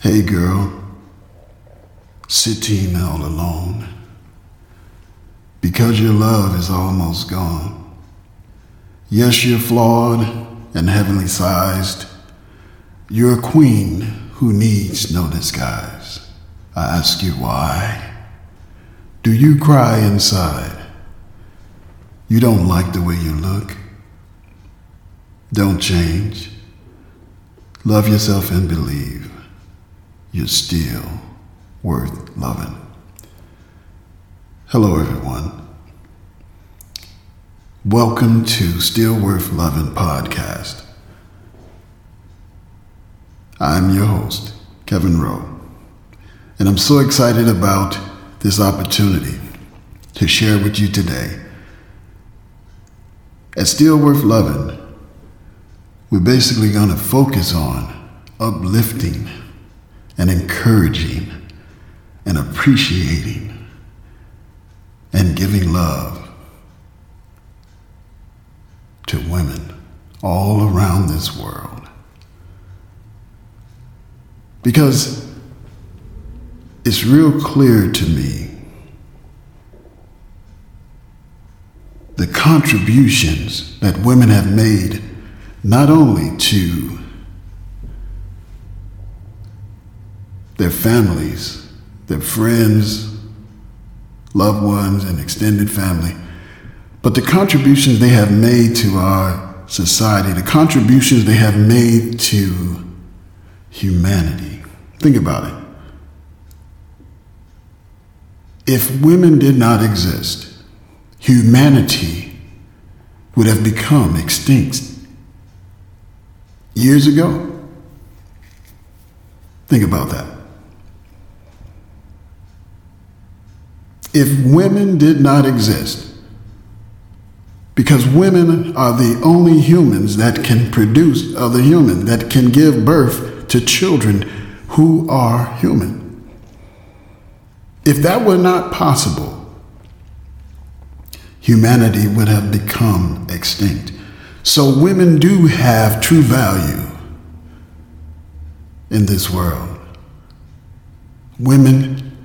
Hey girl, sitting all alone. Because your love is almost gone. Yes, you're flawed and heavenly sized. You're a queen who needs no disguise. I ask you why. Do you cry inside? You don't like the way you look? Don't change. Love yourself and believe you're still worth loving. Hello, everyone. Welcome to Still Worth Loving podcast. I'm your host, Kevin Rowe, and I'm so excited about this opportunity to share with you today. At Still Worth Loving, we're basically going to focus on uplifting and encouraging and appreciating and giving love to women all around this world. Because it's real clear to me the contributions that women have made not only to their families, their friends, loved ones, and extended family, but the contributions they have made to our society, the contributions they have made to humanity. Think about it. If women did not exist, humanity would have become extinct years ago? Think about that. If women did not exist, because women are the only humans that can produce other humans, that can give birth to children who are human. If that were not possible, humanity would have become extinct. So women do have true value in this world. Women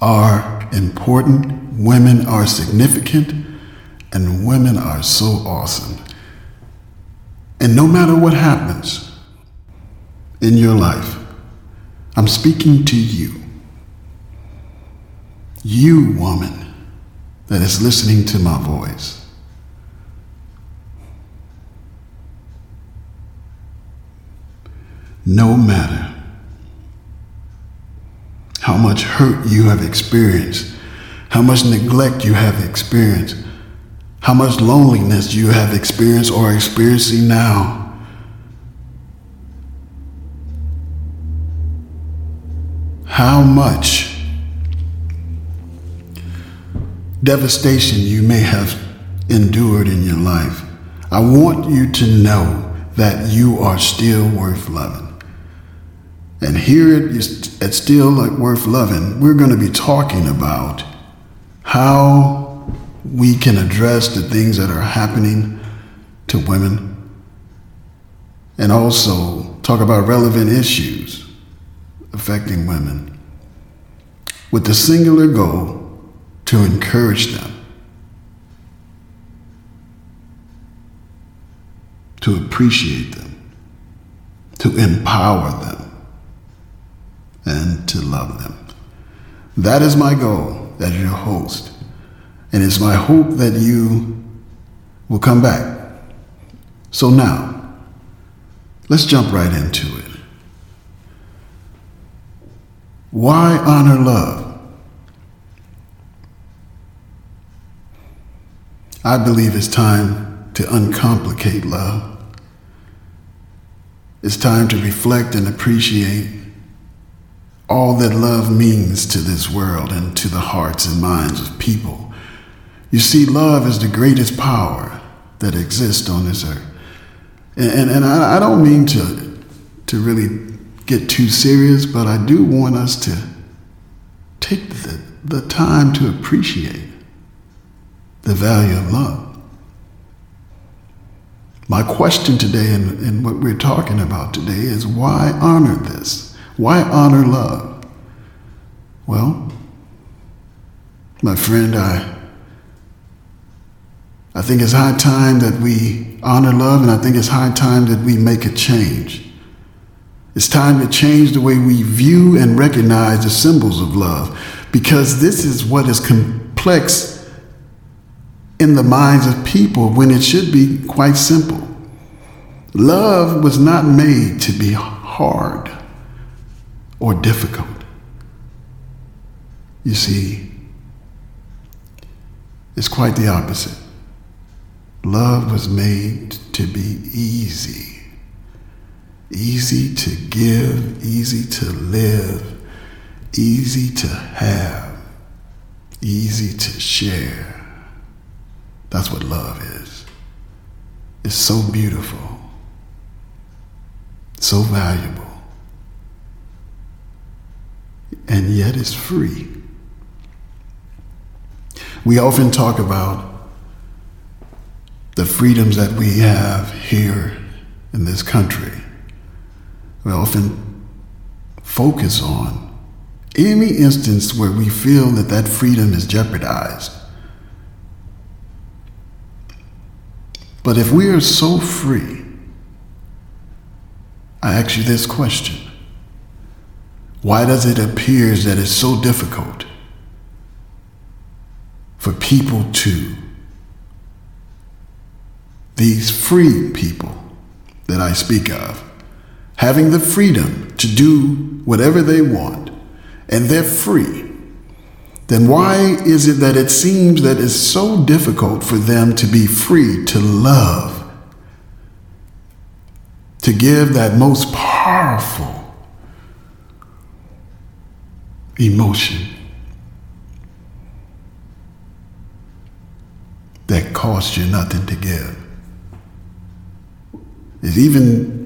are important, women are significant, and women are so awesome. And no matter what happens in your life, I'm speaking to you. You, woman, that is listening to my voice. no matter how much hurt you have experienced, how much neglect you have experienced, how much loneliness you have experienced or experiencing now. How much devastation you may have endured in your life. I want you to know that you are still worth loving. And here at Still Worth Loving, we're going to be talking about how we can address the things that are happening to women and also talk about relevant issues affecting women with the singular goal to encourage them to appreciate them, to empower them and to love them. That is my goal as your host. And it's my hope that you will come back. So now, let's jump right into it. Why honor love? I believe it's time to uncomplicate love. It's time to reflect and appreciate all that love means to this world and to the hearts and minds of people. You see, love is the greatest power that exists on this earth. And, and, and I, I don't mean to, to really get too serious, but I do want us to take the, the time to appreciate the value of love. My question today and, and what we're talking about today is why honor this? Why honor love? Well, my friend, I I think it's high time that we honor love, and I think it's high time that we make a change. It's time to change the way we view and recognize the symbols of love because this is what is complex in the minds of people when it should be quite simple. Love was not made to be hard or difficult. You see, it's quite the opposite. Love was made to be easy. Easy to give, easy to live, easy to have, easy to share. That's what love is. It's so beautiful, so valuable, and yet it's free. We often talk about the freedoms that we have here in this country. We often focus on any instance where we feel that that freedom is jeopardized. But if we are so free, I ask you this question. Why does it appear that it's so difficult for people to these free people that I speak of, having the freedom to do whatever they want, and they're free, then why is it that it seems that it's so difficult for them to be free to love, to give that most powerful emotion that costs you nothing to give? is even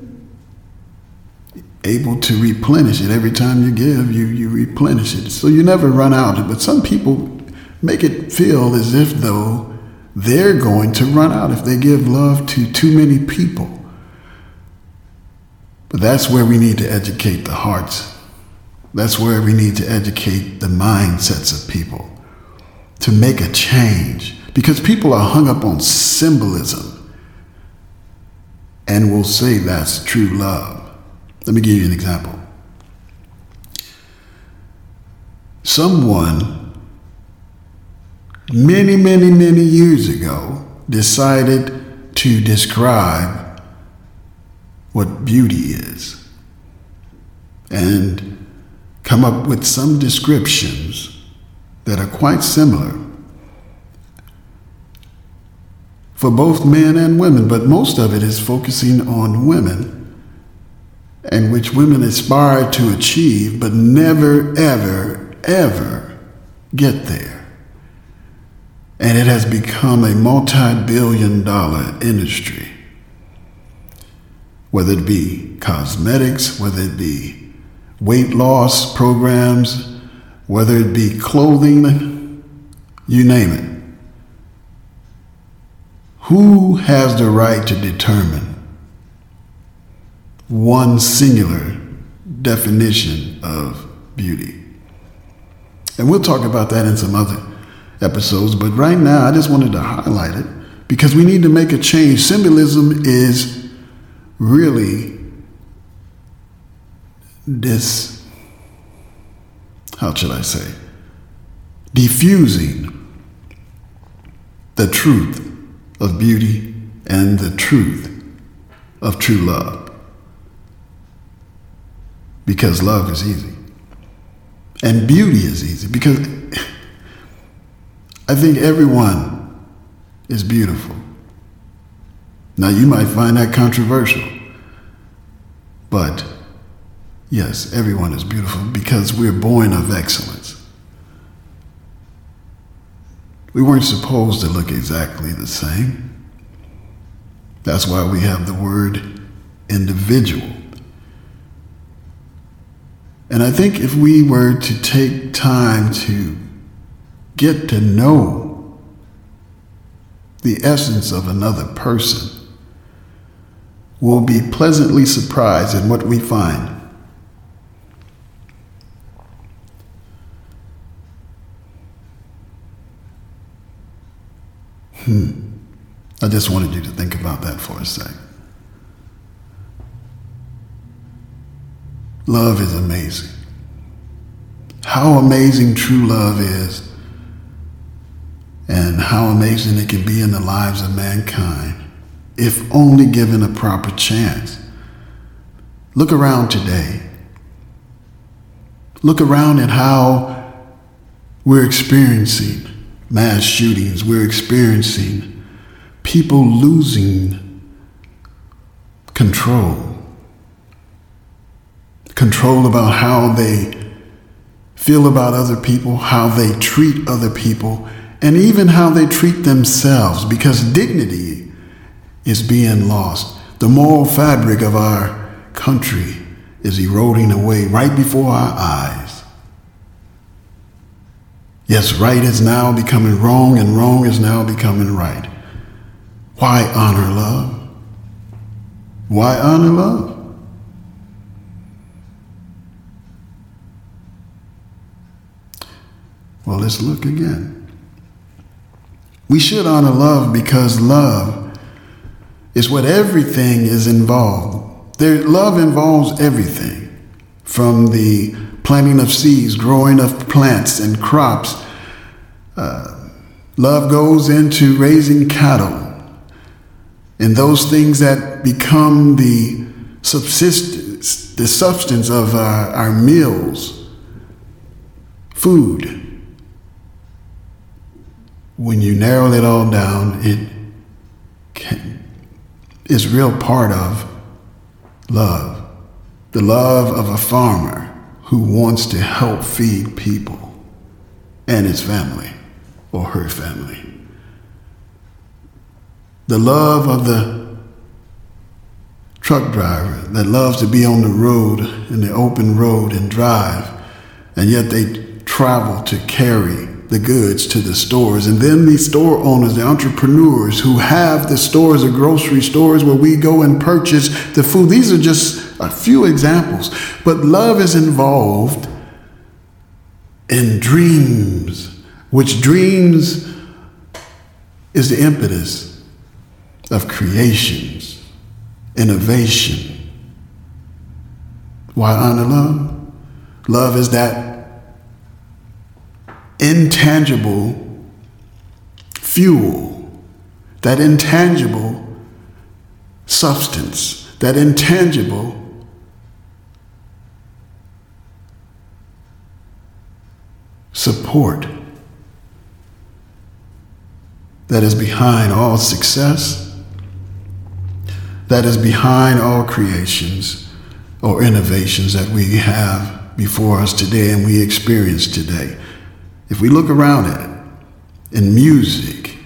able to replenish it. Every time you give, you, you replenish it. So you never run out. But some people make it feel as if though they're going to run out if they give love to too many people. But that's where we need to educate the hearts. That's where we need to educate the mindsets of people to make a change. Because people are hung up on symbolism and will say that's true love. Let me give you an example. Someone many, many, many years ago decided to describe what beauty is and come up with some descriptions that are quite similar for both men and women, but most of it is focusing on women and which women aspire to achieve, but never, ever, ever get there. And it has become a multi billion dollar industry. Whether it be cosmetics, whether it be weight loss programs, whether it be clothing, you name it. Who has the right to determine one singular definition of beauty? And we'll talk about that in some other episodes, but right now I just wanted to highlight it because we need to make a change. Symbolism is really this, how should I say, diffusing the truth of beauty and the truth of true love. Because love is easy. And beauty is easy because I think everyone is beautiful. Now, you might find that controversial, but yes, everyone is beautiful because we're born of excellence. We weren't supposed to look exactly the same. That's why we have the word individual. And I think if we were to take time to get to know the essence of another person, we'll be pleasantly surprised at what we find. Hmm. I just wanted you to think about that for a sec. Love is amazing. How amazing true love is, and how amazing it can be in the lives of mankind if only given a proper chance. Look around today. Look around at how we're experiencing mass shootings, we're experiencing people losing control. Control about how they feel about other people, how they treat other people, and even how they treat themselves, because dignity is being lost. The moral fabric of our country is eroding away right before our eyes. Yes, right is now becoming wrong, and wrong is now becoming right. Why honor love? Why honor love? Well, let's look again. We should honor love because love is what everything is involved. There, love involves everything from the planting of seeds, growing of plants and crops. Uh, love goes into raising cattle and those things that become the subsistence, the substance of our, our meals, food when you narrow it all down, it can, is real part of love. The love of a farmer who wants to help feed people and his family or her family. The love of the truck driver that loves to be on the road, in the open road and drive, and yet they travel to carry the goods to the stores. And then the store owners, the entrepreneurs who have the stores, the grocery stores where we go and purchase the food. These are just a few examples. But love is involved in dreams, which dreams is the impetus of creations, innovation. Why honor love? Love is that intangible fuel, that intangible substance, that intangible support that is behind all success, that is behind all creations or innovations that we have before us today and we experience today. If we look around at it, in music,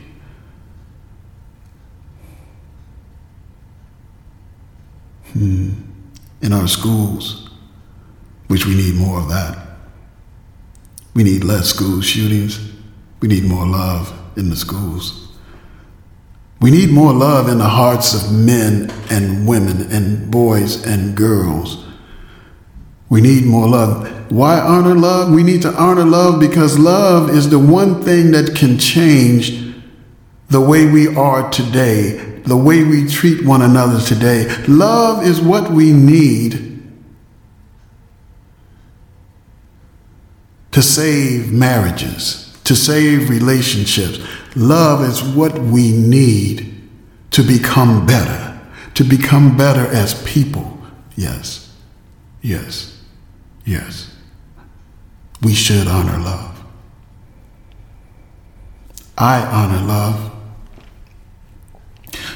hmm, in our schools, which we need more of that. We need less school shootings. We need more love in the schools. We need more love in the hearts of men and women and boys and girls. We need more love. Why honor love? We need to honor love because love is the one thing that can change the way we are today, the way we treat one another today. Love is what we need to save marriages, to save relationships. Love is what we need to become better, to become better as people. Yes, yes, yes we should honor love. I honor love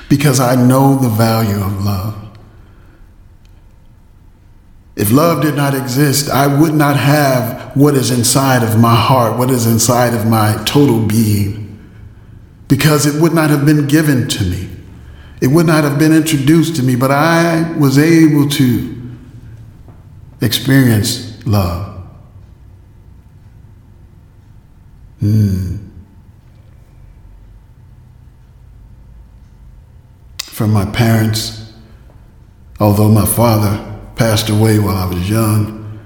because I know the value of love. If love did not exist, I would not have what is inside of my heart, what is inside of my total being, because it would not have been given to me. It would not have been introduced to me, but I was able to experience love. Hmm. From my parents, although my father passed away while I was young,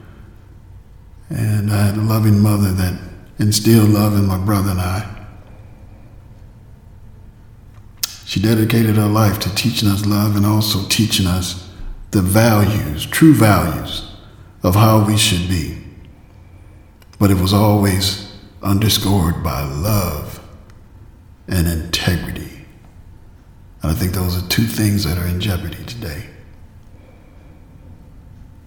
and I had a loving mother that instilled love in my brother and I. She dedicated her life to teaching us love and also teaching us the values, true values of how we should be. But it was always underscored by love and integrity. And I think those are two things that are in jeopardy today.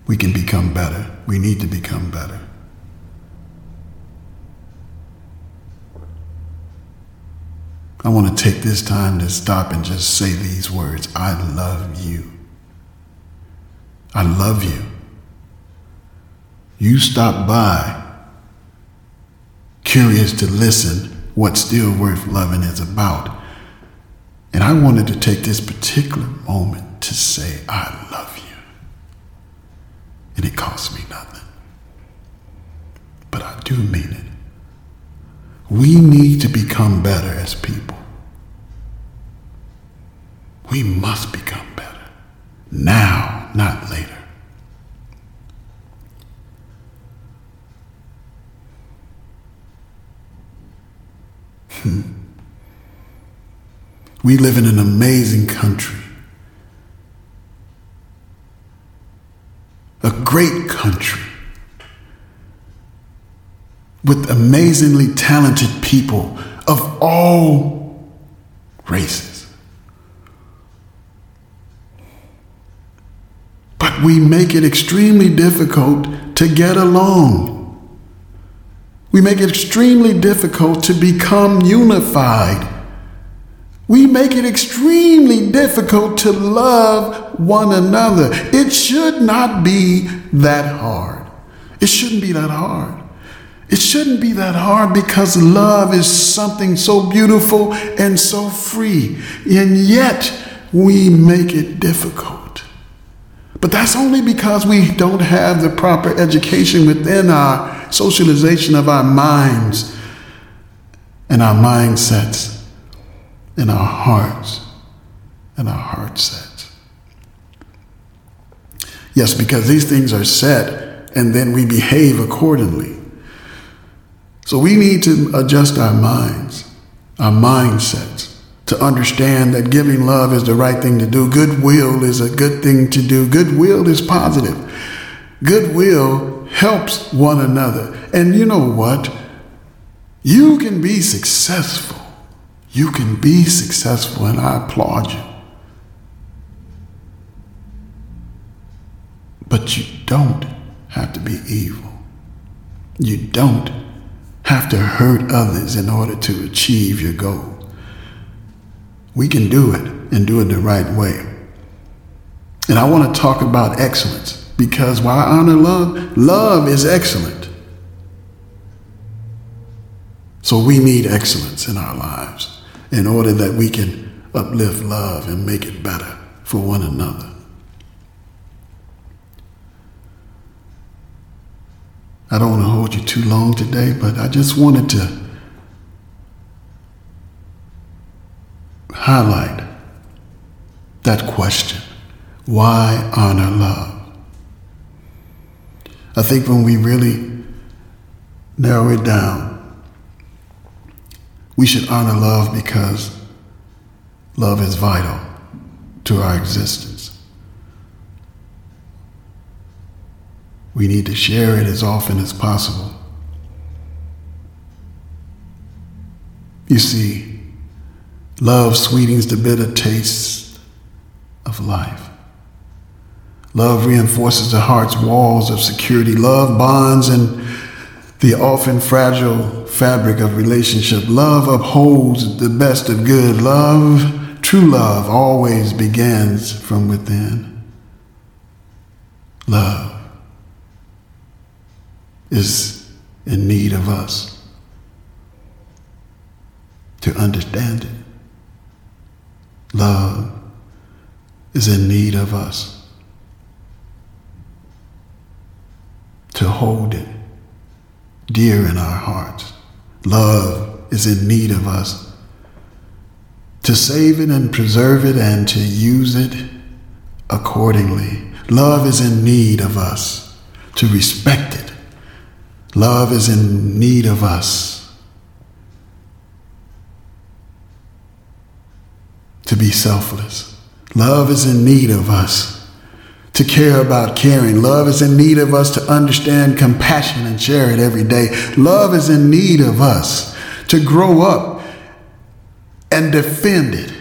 We can become better. We need to become better. I want to take this time to stop and just say these words I love you. I love you. You stopped by, curious to listen what Still Worth Loving is about. And I wanted to take this particular moment to say, I love you. And it costs me nothing. But I do mean it. We need to become better as people. We must become better. Now, not later. Hmm. We live in an amazing country. A great country with amazingly talented people of all races. But we make it extremely difficult to get along. We make it extremely difficult to become unified. We make it extremely difficult to love one another. It should not be that hard. It shouldn't be that hard. It shouldn't be that hard because love is something so beautiful and so free. And yet we make it difficult. But that's only because we don't have the proper education within our socialization of our minds and our mindsets and our hearts and our heart sets. Yes, because these things are set and then we behave accordingly. So we need to adjust our minds, our mindsets, to understand that giving love is the right thing to do. Goodwill is a good thing to do. Goodwill is positive. Goodwill helps one another. And you know what? You can be successful. You can be successful, and I applaud you. But you don't have to be evil. You don't have to hurt others in order to achieve your goal. We can do it and do it the right way. And I want to talk about excellence because why honor love? Love is excellent. So we need excellence in our lives in order that we can uplift love and make it better for one another. I don't want to hold you too long today, but I just wanted to highlight that question why honor love? I think when we really narrow it down, we should honor love because love is vital to our existence. We need to share it as often as possible. You see, love sweetens the bitter taste of life. Love reinforces the heart's walls of security. Love bonds in the often fragile fabric of relationship. Love upholds the best of good. Love, true love, always begins from within. Love is in need of us to understand it. Love is in need of us to hold it dear in our hearts. Love is in need of us to save it and preserve it and to use it accordingly. Love is in need of us to respect it Love is in need of us to be selfless. Love is in need of us to care about caring. Love is in need of us to understand compassion and share it every day. Love is in need of us to grow up and defend it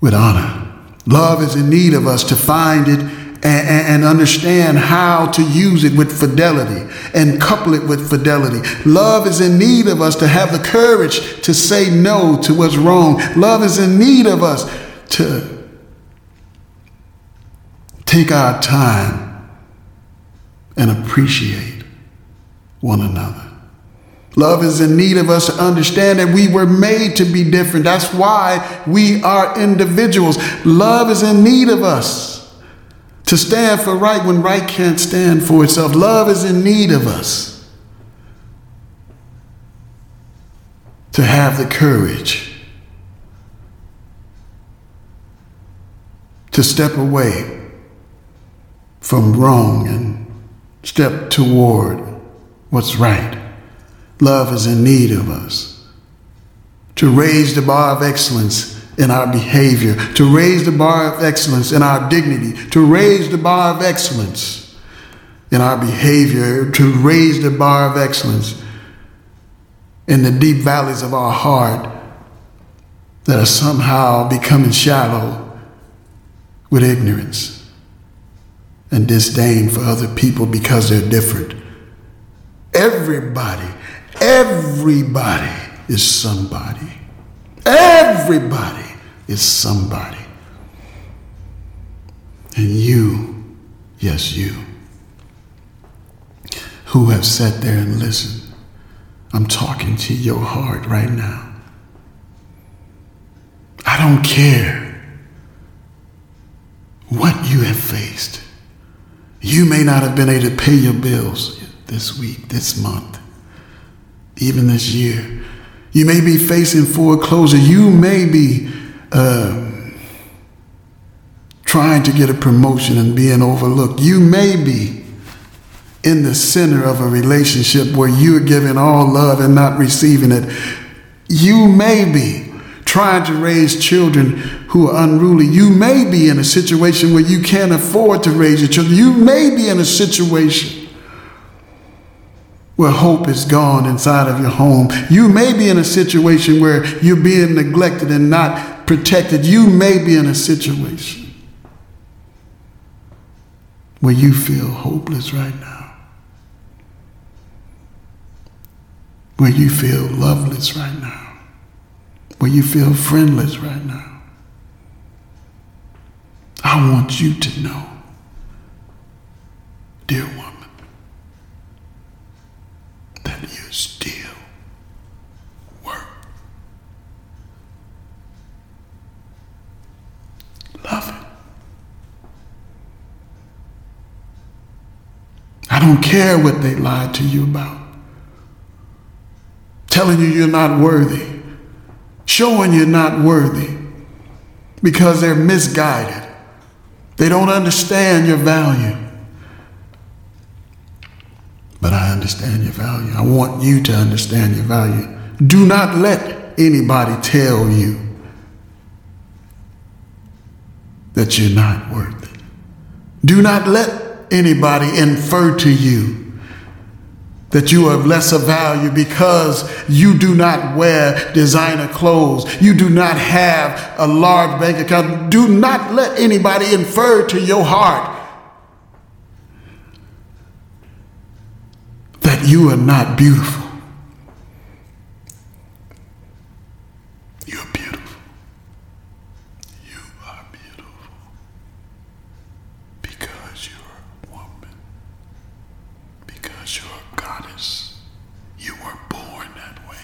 with honor. Love is in need of us to find it and, and, understand how to use it with fidelity and couple it with fidelity. Love is in need of us to have the courage to say no to what's wrong. Love is in need of us to take our time and appreciate one another. Love is in need of us to understand that we were made to be different. That's why we are individuals. Love is in need of us to stand for right when right can't stand for itself. Love is in need of us to have the courage to step away from wrong and step toward what's right. Love is in need of us. To raise the bar of excellence in our behavior, to raise the bar of excellence in our dignity, to raise the bar of excellence in our behavior, to raise the bar of excellence in the deep valleys of our heart that are somehow becoming shallow with ignorance and disdain for other people because they're different. Everybody Everybody is somebody. Everybody is somebody. And you, yes, you, who have sat there and listened, I'm talking to your heart right now. I don't care what you have faced. You may not have been able to pay your bills this week, this month even this year. You may be facing foreclosure. You may be uh, trying to get a promotion and being overlooked. You may be in the center of a relationship where you're giving all love and not receiving it. You may be trying to raise children who are unruly. You may be in a situation where you can't afford to raise your children. You may be in a situation where hope is gone inside of your home. You may be in a situation where you're being neglected and not protected. You may be in a situation where you feel hopeless right now, where you feel loveless right now, where you feel friendless right now. I want you to know, dear one you still work. Love it. I don't care what they lied to you about. Telling you you're not worthy. Showing you're not worthy because they're misguided. They don't understand your value. But I understand your value. I want you to understand your value. Do not let anybody tell you that you're not worth it. Do not let anybody infer to you that you are of lesser value because you do not wear designer clothes. You do not have a large bank account. Do not let anybody infer to your heart that you are not beautiful. You're beautiful. You are beautiful because you're a woman, because you're a goddess. You were born that way.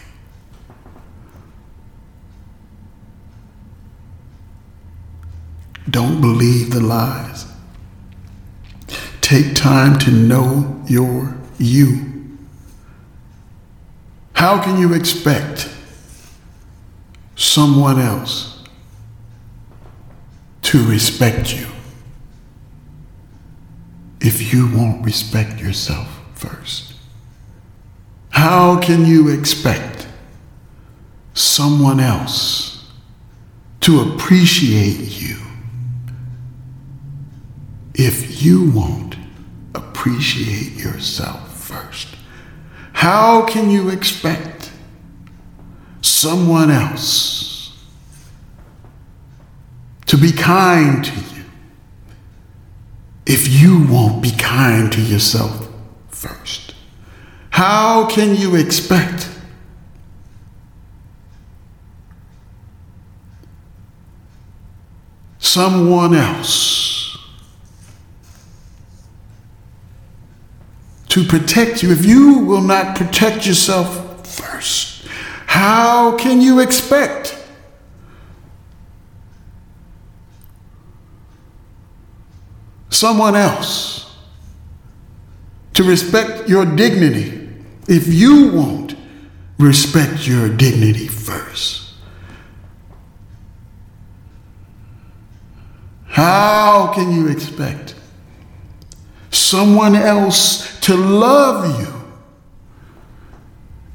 Don't believe the lies. Take time to know your you. How can you expect someone else to respect you if you won't respect yourself first? How can you expect someone else to appreciate you if you won't appreciate yourself first? How can you expect someone else to be kind to you if you won't be kind to yourself first? How can you expect someone else to protect you if you will not protect yourself first? How can you expect someone else to respect your dignity if you won't respect your dignity first? How can you expect someone else to love you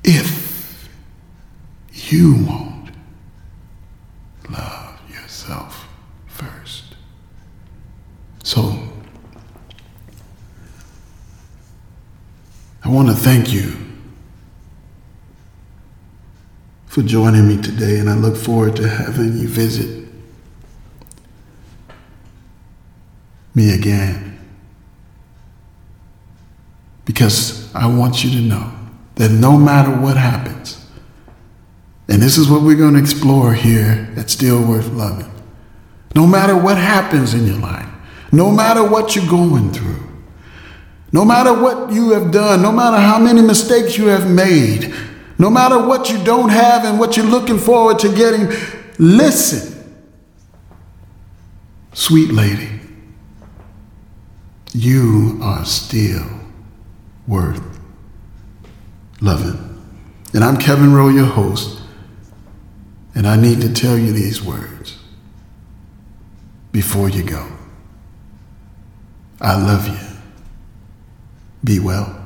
if you won't love yourself first? So, I want to thank you for joining me today, and I look forward to having you visit me again. Because I want you to know that no matter what happens, and this is what we're going to explore here at Still Worth Loving, no matter what happens in your life, no matter what you're going through, no matter what you have done, no matter how many mistakes you have made, no matter what you don't have and what you're looking forward to getting, listen, sweet lady you are still worth loving. And I'm Kevin Rowe, your host, and I need to tell you these words before you go. I love you. Be well.